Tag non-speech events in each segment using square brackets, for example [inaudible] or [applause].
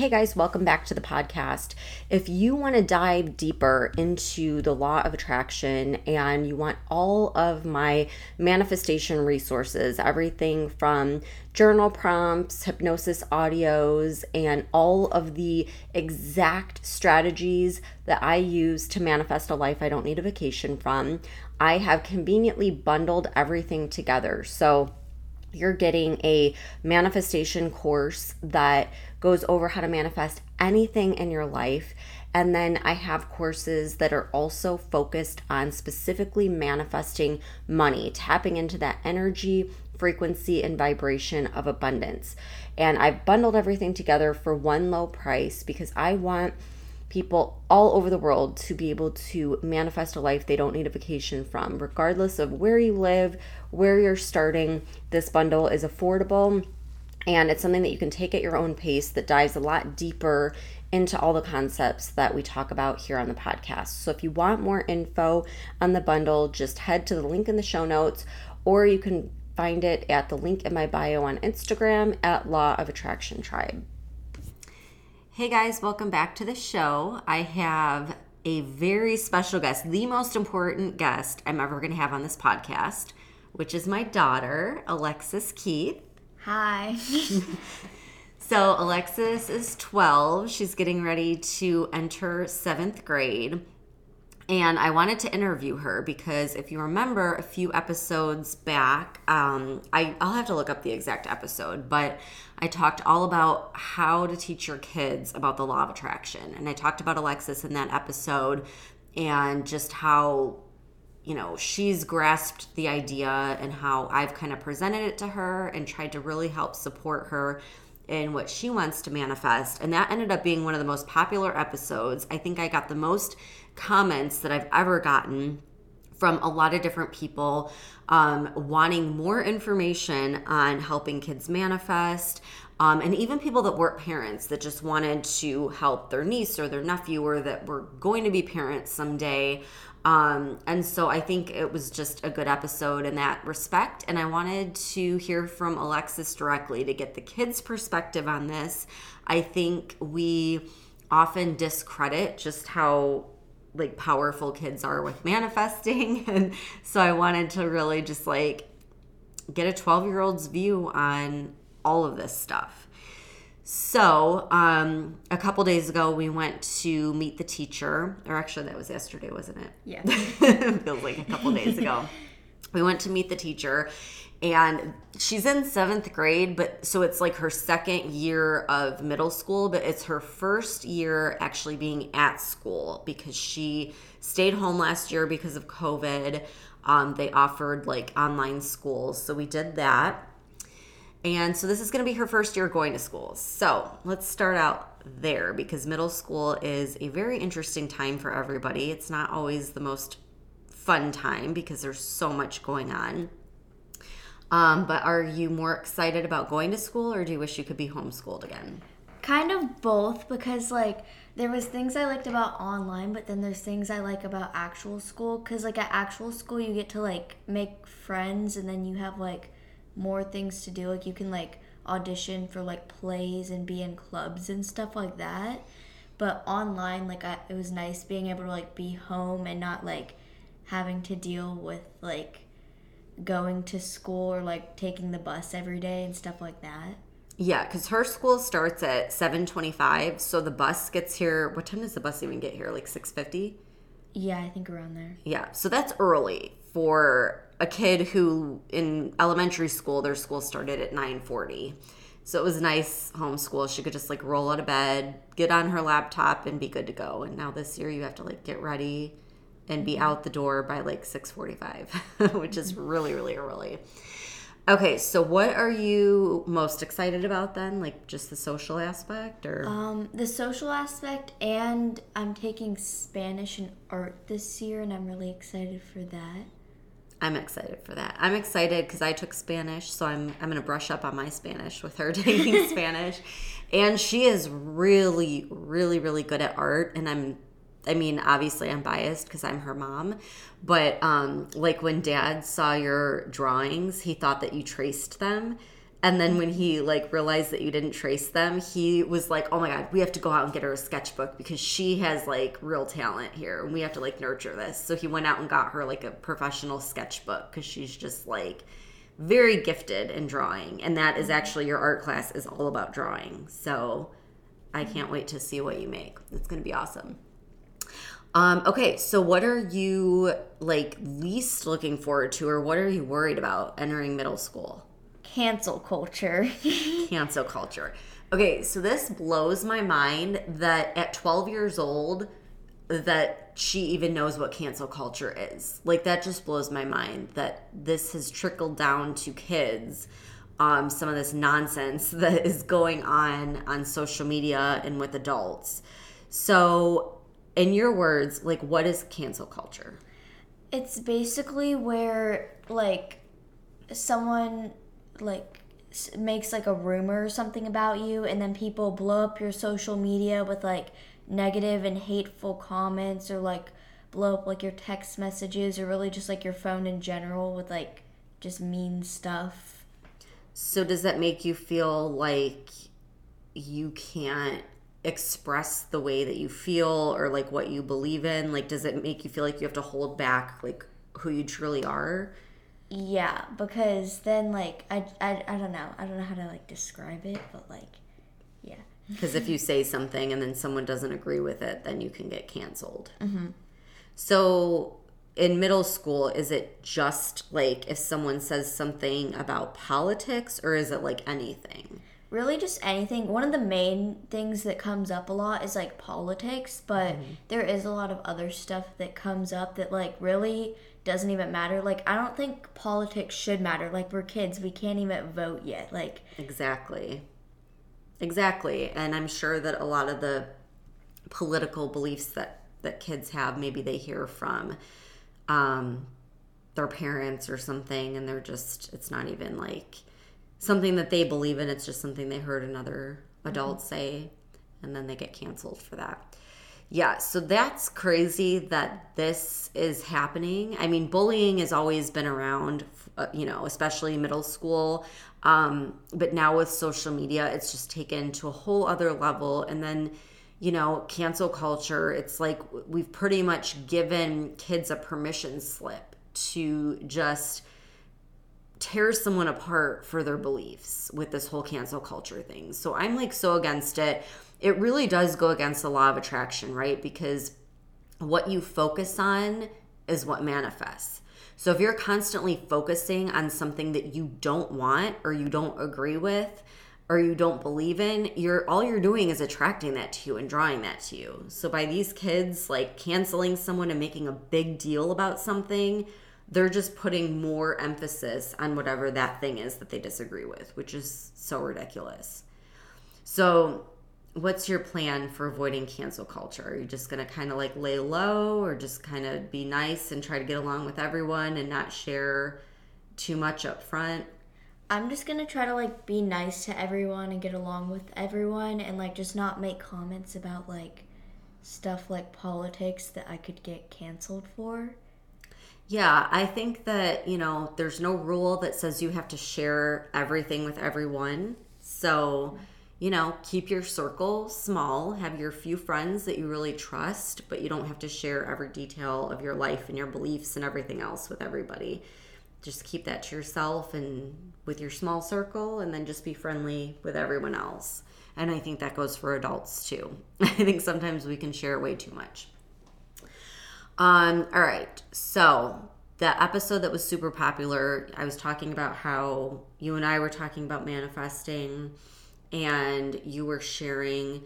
Hey guys, welcome back to the podcast. If you want to dive deeper into the law of attraction and you want all of my manifestation resources, everything from journal prompts, hypnosis audios, and all of the exact strategies that I use to manifest a life I don't need a vacation from, I have conveniently bundled everything together. So, you're getting a manifestation course that goes over how to manifest anything in your life. And then I have courses that are also focused on specifically manifesting money, tapping into that energy, frequency, and vibration of abundance. And I've bundled everything together for one low price because I want people all over the world to be able to manifest a life they don't need a vacation from, regardless of where you live, where you're starting. This bundle is affordable and it's something that you can take at your own pace that dives a lot deeper into all the concepts that we talk about here on the podcast. So if you want more info on the bundle, just head to the link in the show notes or you can find it at the link in my bio on Instagram at Law of Attraction Tribe. Hey guys, welcome back to the show. I have a very special guest, the most important guest I'm ever going to have on this podcast, which is my daughter, Alexis Keith. Hi. [laughs] so, Alexis is 12. She's getting ready to enter seventh grade. And I wanted to interview her because if you remember a few episodes back, um, I, I'll have to look up the exact episode, but I talked all about how to teach your kids about the law of attraction. And I talked about Alexis in that episode and just how, you know, she's grasped the idea and how I've kind of presented it to her and tried to really help support her in what she wants to manifest. And that ended up being one of the most popular episodes. I think I got the most comments that I've ever gotten from a lot of different people um, wanting more information on helping kids manifest. Um, and even people that weren't parents that just wanted to help their niece or their nephew or that were going to be parents someday. Um, and so I think it was just a good episode in that respect. And I wanted to hear from Alexis directly to get the kids' perspective on this. I think we often discredit just how like powerful kids are with manifesting [laughs] and so i wanted to really just like get a 12 year old's view on all of this stuff so um, a couple days ago we went to meet the teacher. Or actually that was yesterday wasn't it? Yeah. [laughs] It feels like a couple days ago. [laughs] We went to meet the teacher and she's in seventh grade but so it's like her second year of middle school but it's her first year actually being at school because she stayed home last year because of covid. Um, they offered like online schools so we did that and so this is going to be her first year going to school. So let's start out there because middle school is a very interesting time for everybody. It's not always the most fun time because there's so much going on. Um, but are you more excited about going to school or do you wish you could be homeschooled again? Kind of both because like there was things I liked about online, but then there's things I like about actual school. Cuz like at actual school you get to like make friends and then you have like more things to do. Like you can like audition for like plays and be in clubs and stuff like that. But online like I, it was nice being able to like be home and not like having to deal with like going to school or like taking the bus every day and stuff like that? Yeah, because her school starts at seven twenty-five, so the bus gets here. What time does the bus even get here? Like six fifty. Yeah, I think around there. Yeah, so that's early for a kid who in elementary school their school started at nine forty. So it was nice homeschool. She could just like roll out of bed, get on her laptop, and be good to go. And now this year you have to like get ready and be out the door by like 6:45, [laughs] which is really really early. Okay, so what are you most excited about then? Like just the social aspect or Um, the social aspect, and I'm taking Spanish and art this year, and I'm really excited for that. I'm excited for that. I'm excited because I took Spanish, so I'm I'm gonna brush up on my Spanish with her [laughs] taking [laughs] Spanish, and she is really, really, really good at art. And I'm, I mean, obviously I'm biased because I'm her mom, but um, like when Dad saw your drawings, he thought that you traced them. And then when he like realized that you didn't trace them, he was like, "Oh my god, we have to go out and get her a sketchbook because she has like real talent here, and we have to like nurture this." So he went out and got her like a professional sketchbook because she's just like very gifted in drawing, and that is actually your art class is all about drawing. So I can't wait to see what you make. It's gonna be awesome. Um, okay, so what are you like least looking forward to, or what are you worried about entering middle school? Cancel culture. [laughs] cancel culture. Okay, so this blows my mind that at 12 years old that she even knows what cancel culture is. Like that just blows my mind that this has trickled down to kids. Um, some of this nonsense [laughs] that is going on on social media and with adults. So, in your words, like what is cancel culture? It's basically where like someone like makes like a rumor or something about you and then people blow up your social media with like negative and hateful comments or like blow up like your text messages or really just like your phone in general with like just mean stuff. So does that make you feel like you can't express the way that you feel or like what you believe in? Like does it make you feel like you have to hold back like who you truly are? Yeah, because then like I, I I don't know. I don't know how to like describe it, but like yeah. Because if you say something and then someone doesn't agree with it, then you can get canceled. Mm-hmm. So in middle school, is it just like if someone says something about politics or is it like anything? really just anything one of the main things that comes up a lot is like politics but mm-hmm. there is a lot of other stuff that comes up that like really doesn't even matter like i don't think politics should matter like we're kids we can't even vote yet like Exactly. Exactly. And I'm sure that a lot of the political beliefs that, that kids have, maybe they hear from um, their parents or something, and they're just, it's not even like something that they believe in. It's just something they heard another adult say, and then they get canceled for that. Yeah, so that's crazy that this is happening. I mean, bullying has always been around, uh, you know, especially middle school. Um, but now with social media, it's just taken to a whole other level. And then, you know, cancel culture, it's like we've pretty much given kids a permission slip to just tear someone apart for their beliefs with this whole cancel culture thing. So I'm like so against it. It really does go against the law of attraction, right? Because what you focus on is what manifests. So if you're constantly focusing on something that you don't want or you don't agree with or you don't believe in, you're all you're doing is attracting that to you and drawing that to you. So by these kids like canceling someone and making a big deal about something, they're just putting more emphasis on whatever that thing is that they disagree with, which is so ridiculous. So, what's your plan for avoiding cancel culture? Are you just going to kind of like lay low or just kind of be nice and try to get along with everyone and not share too much up front? i'm just gonna try to like be nice to everyone and get along with everyone and like just not make comments about like stuff like politics that i could get canceled for Yeah, I think that, you know, there's no rule that says you have to share everything with everyone. So, you know, keep your circle small, have your few friends that you really trust, but you don't have to share every detail of your life and your beliefs and everything else with everybody. Just keep that to yourself and with your small circle, and then just be friendly with everyone else. And I think that goes for adults too. [laughs] I think sometimes we can share way too much. Um, all right. So the episode that was super popular, I was talking about how you and I were talking about manifesting, and you were sharing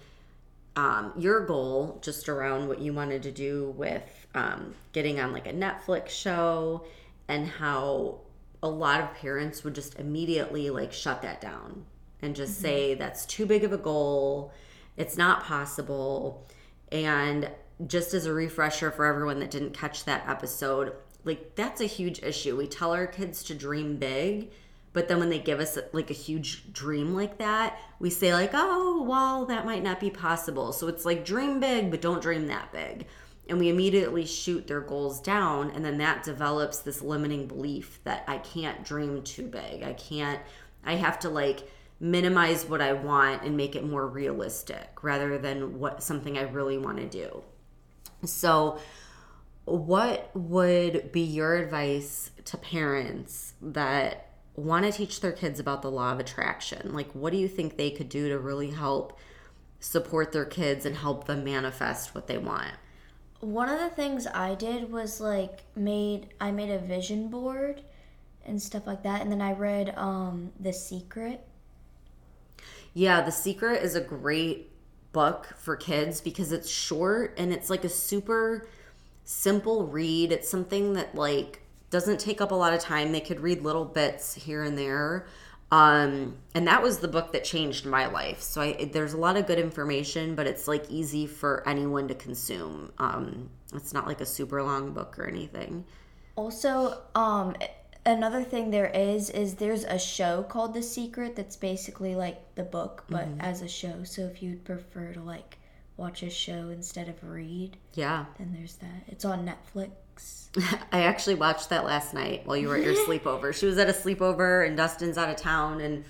um, your goal just around what you wanted to do with um, getting on like a Netflix show and how a lot of parents would just immediately like shut that down and just mm-hmm. say that's too big of a goal. It's not possible. And just as a refresher for everyone that didn't catch that episode, like that's a huge issue. We tell our kids to dream big, but then when they give us like a huge dream like that, we say like, "Oh, well, that might not be possible." So it's like dream big, but don't dream that big. And we immediately shoot their goals down, and then that develops this limiting belief that I can't dream too big. I can't I have to like minimize what I want and make it more realistic rather than what something I really want to do. So, what would be your advice to parents that want to teach their kids about the law of attraction? Like, what do you think they could do to really help support their kids and help them manifest what they want? One of the things I did was like made I made a vision board and stuff like that and then I read um The Secret. Yeah, The Secret is a great book for kids because it's short and it's like a super simple read. It's something that like doesn't take up a lot of time. They could read little bits here and there. Um, and that was the book that changed my life. So I, there's a lot of good information, but it's like easy for anyone to consume. Um, it's not like a super long book or anything. Also, um, another thing there is is there's a show called The Secret that's basically like the book but mm-hmm. as a show. So if you'd prefer to like watch a show instead of read, yeah, then there's that. It's on Netflix. [laughs] I actually watched that last night while you were at your sleepover. She was at a sleepover and Dustin's out of town and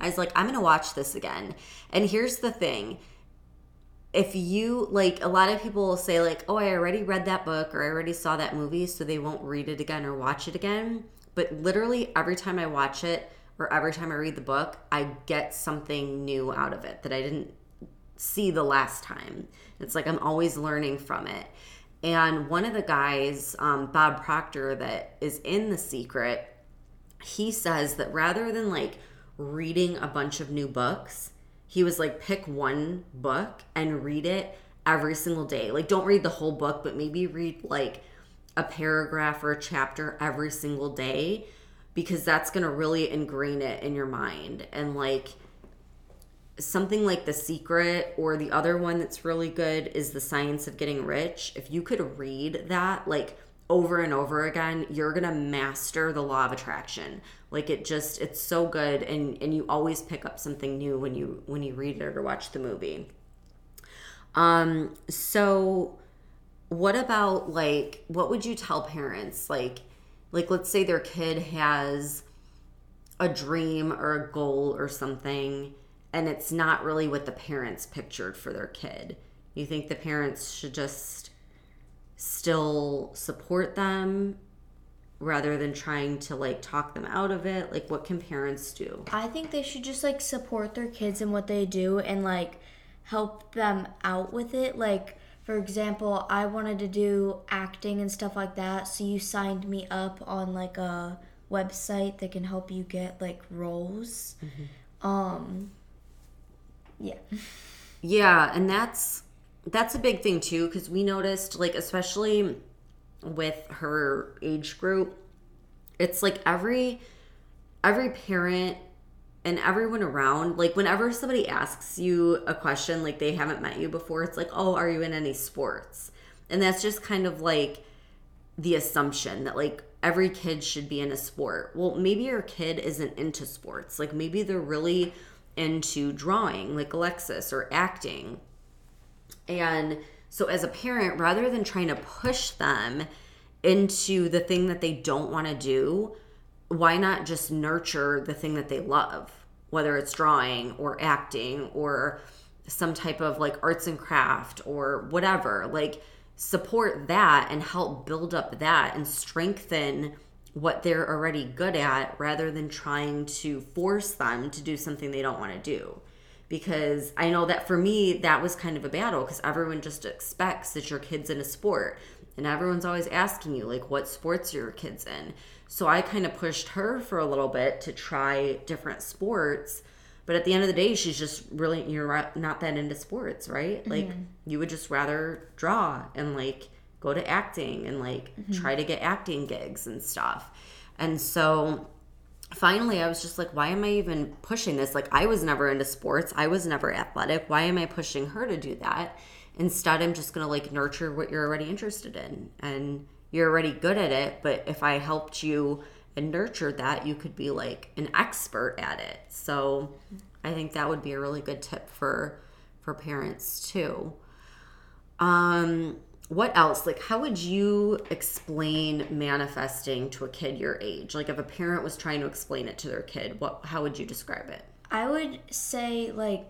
I was like, I'm going to watch this again. And here's the thing. If you like a lot of people will say like, "Oh, I already read that book or I already saw that movie, so they won't read it again or watch it again." But literally every time I watch it or every time I read the book, I get something new out of it that I didn't see the last time. It's like I'm always learning from it. And one of the guys, um, Bob Proctor, that is in The Secret, he says that rather than like reading a bunch of new books, he was like, pick one book and read it every single day. Like, don't read the whole book, but maybe read like a paragraph or a chapter every single day because that's going to really ingrain it in your mind. And like something like The Secret or the other one that's really good is The Science of Getting Rich. If you could read that like over and over again, you're going to master the law of attraction. Like it just it's so good and and you always pick up something new when you when you read it or watch the movie. Um so what about like what would you tell parents like like let's say their kid has a dream or a goal or something and it's not really what the parents pictured for their kid you think the parents should just still support them rather than trying to like talk them out of it like what can parents do i think they should just like support their kids in what they do and like help them out with it like for example, I wanted to do acting and stuff like that, so you signed me up on like a website that can help you get like roles. Mm-hmm. Um yeah. Yeah, and that's that's a big thing too cuz we noticed like especially with her age group, it's like every every parent and everyone around like whenever somebody asks you a question like they haven't met you before it's like oh are you in any sports? And that's just kind of like the assumption that like every kid should be in a sport. Well maybe your kid isn't into sports. Like maybe they're really into drawing like alexis or acting. And so as a parent rather than trying to push them into the thing that they don't want to do why not just nurture the thing that they love? Whether it's drawing or acting or some type of like arts and craft or whatever. Like support that and help build up that and strengthen what they're already good at rather than trying to force them to do something they don't want to do because I know that for me that was kind of a battle because everyone just expects that your kid's in a sport and everyone's always asking you like what sports are your kids in so I kind of pushed her for a little bit to try different sports. But at the end of the day, she's just really, you're not that into sports, right? Mm-hmm. Like, you would just rather draw and like go to acting and like mm-hmm. try to get acting gigs and stuff. And so finally I was just like, why am I even pushing this? Like, I was never into sports, I was never athletic. Why am I pushing her to do that? Instead, I'm just gonna like nurture what you're already interested in. And you're already good at it, but if I helped you and nurtured that, you could be like an expert at it. So I think that would be a really good tip for for parents too. Um what else? Like, how would you explain manifesting to a kid your age? Like, if a parent was trying to explain it to their kid, what? How would you describe it? I would say like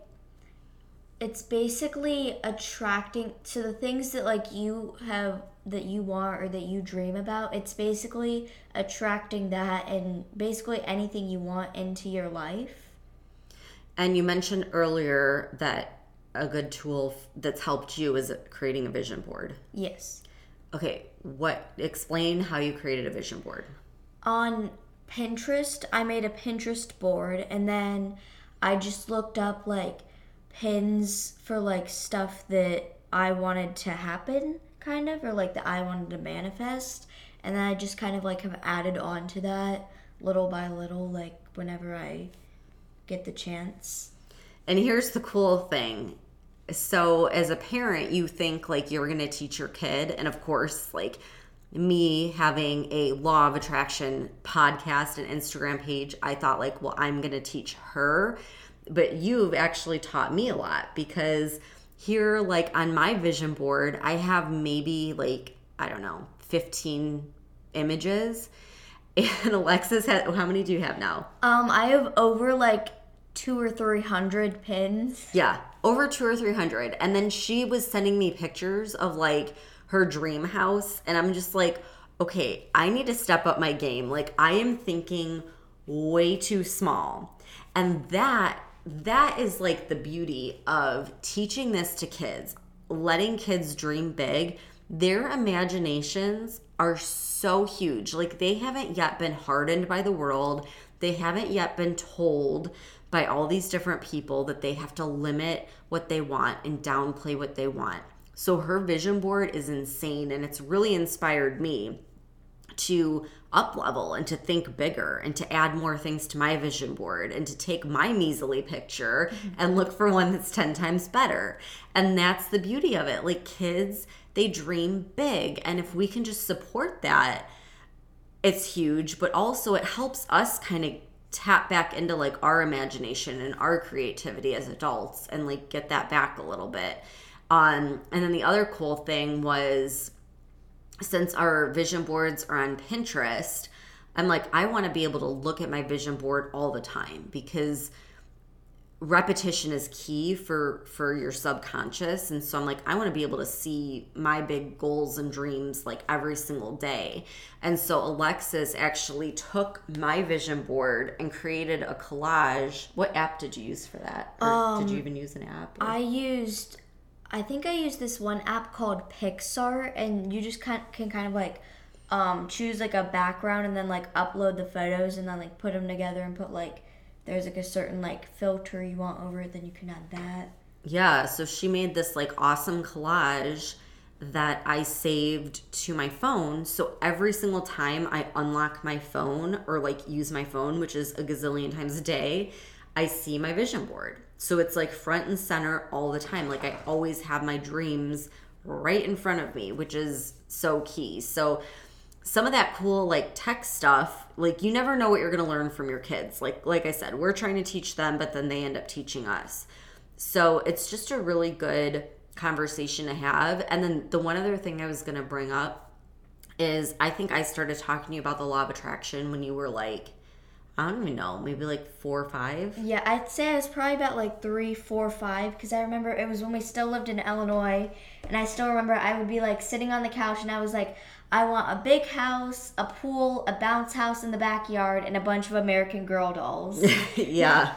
it's basically attracting to the things that like you have that you want or that you dream about. It's basically attracting that and basically anything you want into your life. And you mentioned earlier that a good tool that's helped you is creating a vision board. Yes. Okay, what explain how you created a vision board? On Pinterest, I made a Pinterest board and then I just looked up like pins for like stuff that I wanted to happen kind of or like that I wanted to manifest and then I just kind of like have added on to that little by little like whenever I get the chance. And here's the cool thing. So, as a parent, you think like you're going to teach your kid. And of course, like me having a law of attraction podcast and Instagram page, I thought, like, well, I'm going to teach her. But you've actually taught me a lot because here, like on my vision board, I have maybe like, I don't know, 15 images. [laughs] And Alexis, how many do you have now? Um, I have over like two or three hundred pins. Yeah, over two or three hundred. And then she was sending me pictures of like her dream house. And I'm just like, okay, I need to step up my game. Like, I am thinking way too small. And that that is like the beauty of teaching this to kids, letting kids dream big. Their imaginations are so huge. Like they haven't yet been hardened by the world. They haven't yet been told by all these different people that they have to limit what they want and downplay what they want. So her vision board is insane and it's really inspired me to up level and to think bigger and to add more things to my vision board and to take my measly picture mm-hmm. and look for one that's 10 times better. And that's the beauty of it. Like kids, they dream big. And if we can just support that, it's huge, but also it helps us kind of tap back into like our imagination and our creativity as adults and like get that back a little bit. Um, and then the other cool thing was since our vision boards are on Pinterest, I'm like, I want to be able to look at my vision board all the time because repetition is key for for your subconscious. And so i'm like i want to be able to see my big goals and dreams like every single day. And so alexis actually took my vision board and created a collage. What app did you use for that? Or um, did you um, even use an app? Or? i used I think I used this one app called PicsArt, and you just can, can kind of like um, choose like a background and then like upload the photos and then like put them together and put like there's like a certain like filter you want over it, then you can add that. Yeah, so she made this like awesome collage that I saved to my phone. So every single time I unlock my phone or like use my phone, which is a gazillion times a day, I see my vision board. So it's like front and center all the time. Like I always have my dreams right in front of me, which is so key. So some of that cool like tech stuff, like you never know what you're going to learn from your kids. Like like I said, we're trying to teach them, but then they end up teaching us. So it's just a really good conversation to have. And then the one other thing I was going to bring up is I think I started talking to you about the law of attraction when you were like I don't even know, maybe like four or five. Yeah, I'd say I was probably about like three, four, five, because I remember it was when we still lived in Illinois, and I still remember I would be like sitting on the couch, and I was like, I want a big house, a pool, a bounce house in the backyard, and a bunch of American Girl dolls. [laughs] yeah.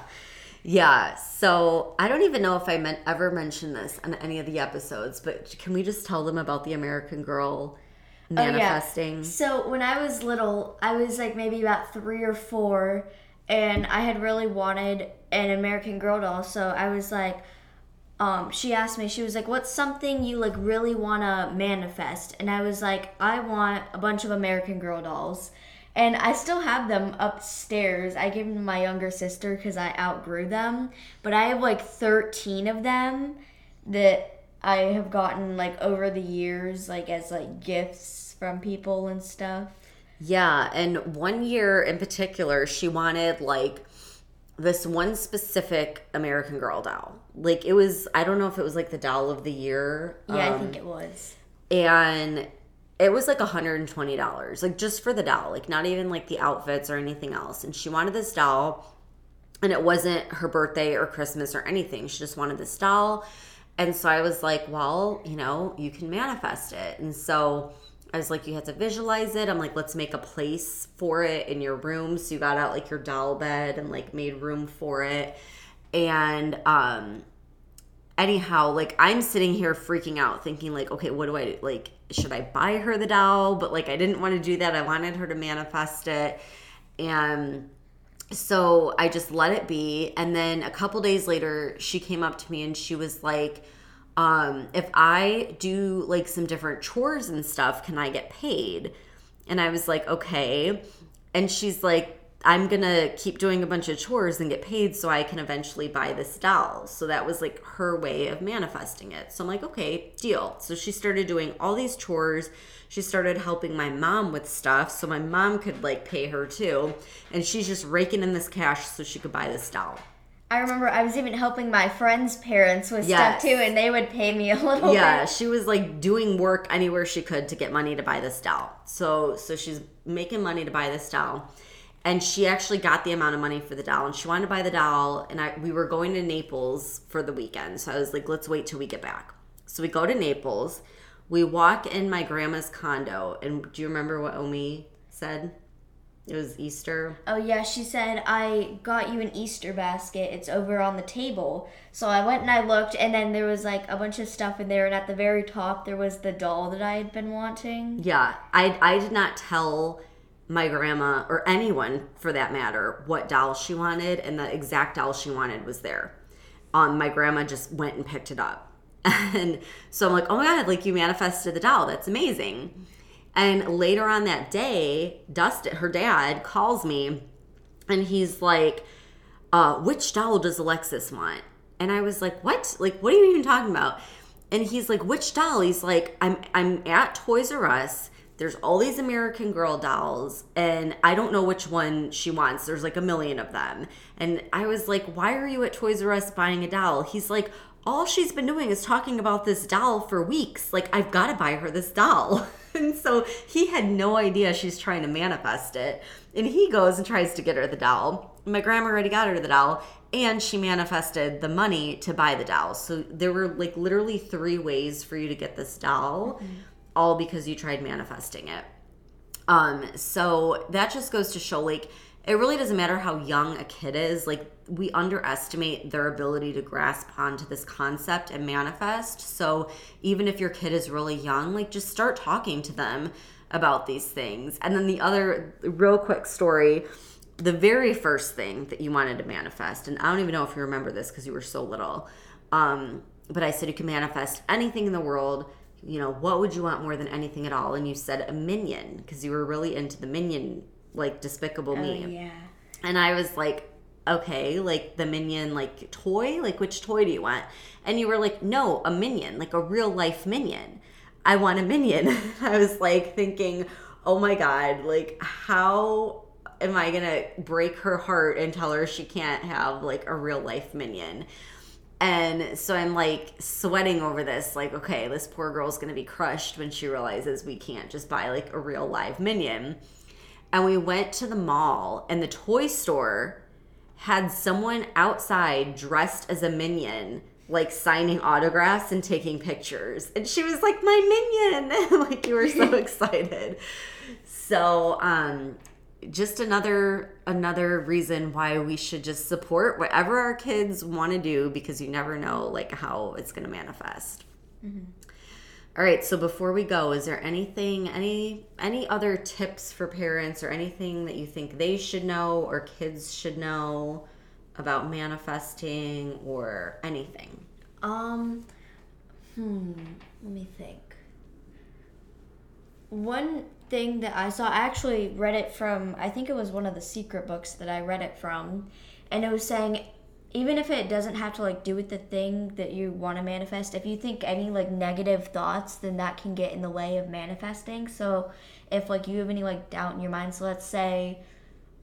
Yeah, so I don't even know if I meant ever mentioned this on any of the episodes, but can we just tell them about the American Girl manifesting. Oh, yeah. So when I was little, I was like maybe about three or four, and I had really wanted an American Girl doll. So I was like, um, she asked me, she was like, "What's something you like really want to manifest?" And I was like, "I want a bunch of American Girl dolls." And I still have them upstairs. I gave them to my younger sister because I outgrew them. But I have like 13 of them that I have gotten like over the years, like as like gifts from people and stuff. Yeah, and one year in particular, she wanted like this one specific American Girl doll. Like it was, I don't know if it was like the doll of the year. Yeah, um, I think it was. and it was like $120 like just for the doll like not even like the outfits or anything else and she wanted this doll and it wasn't her birthday or christmas or anything she just wanted this doll and so i was like well you know you can manifest it and so i was like you have to visualize it i'm like let's make a place for it in your room so you got out like your doll bed and like made room for it and um anyhow, like I'm sitting here freaking out, thinking like, okay, what do I do? Like, should I buy her the doll? But like, I didn't want to do that. I wanted her to manifest it, and so I just let it be. And then a couple days later, she came up to me and she was like, um, if I do like some different chores and stuff, can I get paid? And I was like, okay. And she's like, I'm gonna keep doing a bunch of chores and get paid so I can eventually buy this doll. So that was like her way of manifesting it. So I'm like, okay, deal. So she started doing all these chores. She started helping my mom with stuff so my mom could like pay her too. And she's just raking in this cash so she could buy this doll. I remember I was even helping my friends' parents with Yes. stuff too, and they would pay me a little yeah bit. she was like doing work anywhere she could to get money to buy this doll so so she's making money to buy this doll and she actually got the amount of money for the doll and she wanted to buy the doll and i we were going to naples for the weekend so i was like let's wait till we get back so we go to naples we walk in my grandma's condo and do you remember what omi said it was easter Oh yeah, she said I got you an Easter basket. It's over on the table. So I went and I looked, and then there was like a bunch of stuff in there, and at the very top there was the doll that I had been wanting. Yeah, I I did not tell my grandma or anyone for that matter what doll she wanted, and the exact doll she wanted was there. Um, my grandma just went and picked it up, [laughs] and so I'm like, oh my god, like you manifested the doll. That's amazing. And later on that day, Dustin, her dad, calls me, and he's like, uh, "Which doll does Alexis want?" And I was like, "What? Like, what are you even talking about?" And he's like, "Which doll?" He's like, "I'm I'm at Toys R Us. There's all these American Girl dolls, and I don't know which one she wants. There's like a million of them." And I was like, "Why are you at Toys R Us buying a doll?" He's like, "All she's been doing is talking about this doll for weeks. Like, I've got to buy her this doll." [laughs] and so he had no idea she's trying to manifest it. And he goes and tries to get her the doll. My grandma already got her the doll, and she manifested the money to buy the doll. So there were like literally three ways for you to get this doll, mm-hmm. All because you tried manifesting it. Um, so that just goes to show like it really doesn't matter how young a kid is, like we underestimate their ability to grasp onto this concept and manifest. So even if your kid is really young, like just start talking to them about these things. And then the other real quick story, the very first thing that you wanted to manifest, and I don't even know if you remember this because you were so little. Um, but I said you can manifest anything in the world you know, what would you want more than anything at all? And you said a minion because you were really into the minion, like Despicable Me. Oh, yeah. And I was like, okay, like the minion, like toy, like which toy do you want? And you were like, no, a minion, like a real life minion. I want a minion. [laughs] I was like thinking, oh my God, like how am I gonna break her heart and tell her she can't have like a real life minion? And so I'm like sweating over this, like, okay, this poor girl's gonna be crushed when she realizes we can't just buy like a real live minion. And we went to the mall, and the toy store had someone outside dressed as a minion, like signing autographs and taking pictures. And she was like, My minion! [laughs] like, you were so [laughs] excited. So, um, just another another reason why we should just support whatever our kids want to do because you never know like how it's going to manifest. All right, so before we go, is there anything any any other tips for parents or anything that you think they should know or kids should know about manifesting or anything? Um, hmm, let me think. One thing that I saw. I actually read it from. I think it was one of the secret books that I read it from, and it was saying even if it doesn't have to like do with the thing that you want to manifest if you think any like negative thoughts then that can get in the way of manifesting so if like you have any like doubt in your mind so let's say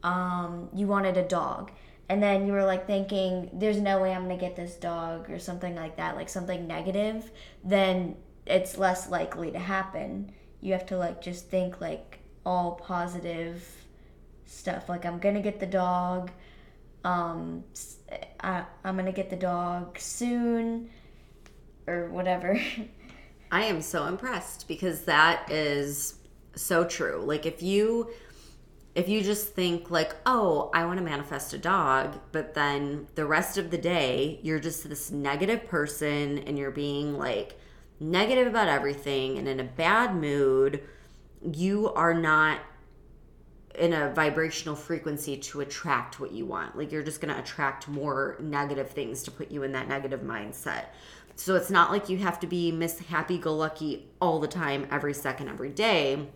um, you wanted a dog and then you were like thinking there's no way i'm gonna get this dog or something like that like something negative then it's less likely to happen you have to like just think like all positive stuff like i'm gonna get the dog um I, i'm gonna get the dog soon or whatever [laughs] I am so impressed because that is so true. Like if you if you just think like, "Oh, I want to manifest a dog," but then the rest of the day you're just this negative person and you're being like negative about everything and in a bad mood, you are not in a vibrational frequency to attract what you want. Like you're just going to attract more negative things to put you in that negative mindset. So it's not like you have to be Miss Happy Go Lucky all the time, every second, every day,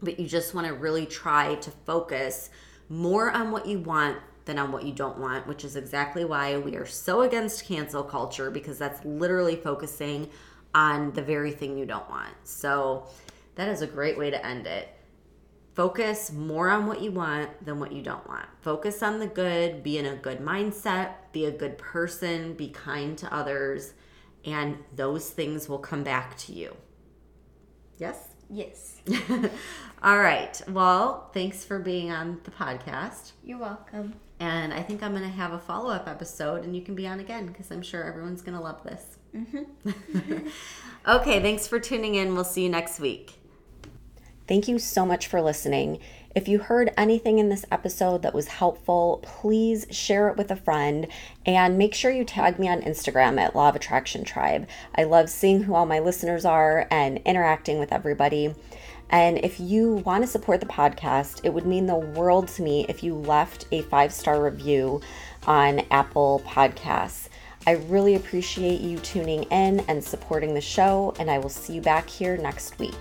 but you just want to really try to focus more on what you want than on what you don't want, which is exactly why we are so against cancel culture because that's literally focusing on the very thing you don't want. So that is a great way to end it. Focus more on what you want than what you don't want. Focus on the good, be in a good mindset, be a good person, be kind to others, and those things will come back to you. Yes? yes [laughs] All right. Well, thanks for being on the podcast. you're welcome And I think I'm going to have a follow up episode and you can be on again because I'm sure everyone's going to love this. Mm-hmm. [laughs] okay. Thanks for tuning in. We'll see you next week. Thank you so much for listening. If you heard anything in this episode that was helpful, please share it with a friend and make sure you tag me on Instagram at Law of Attraction Tribe. I love seeing who all my listeners are and interacting with everybody. And if you want to support the podcast, it would mean the world to me if you left a five star review on Apple Podcasts. I really appreciate you tuning in and supporting the show, and I will see you back here next week.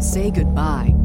Say goodbye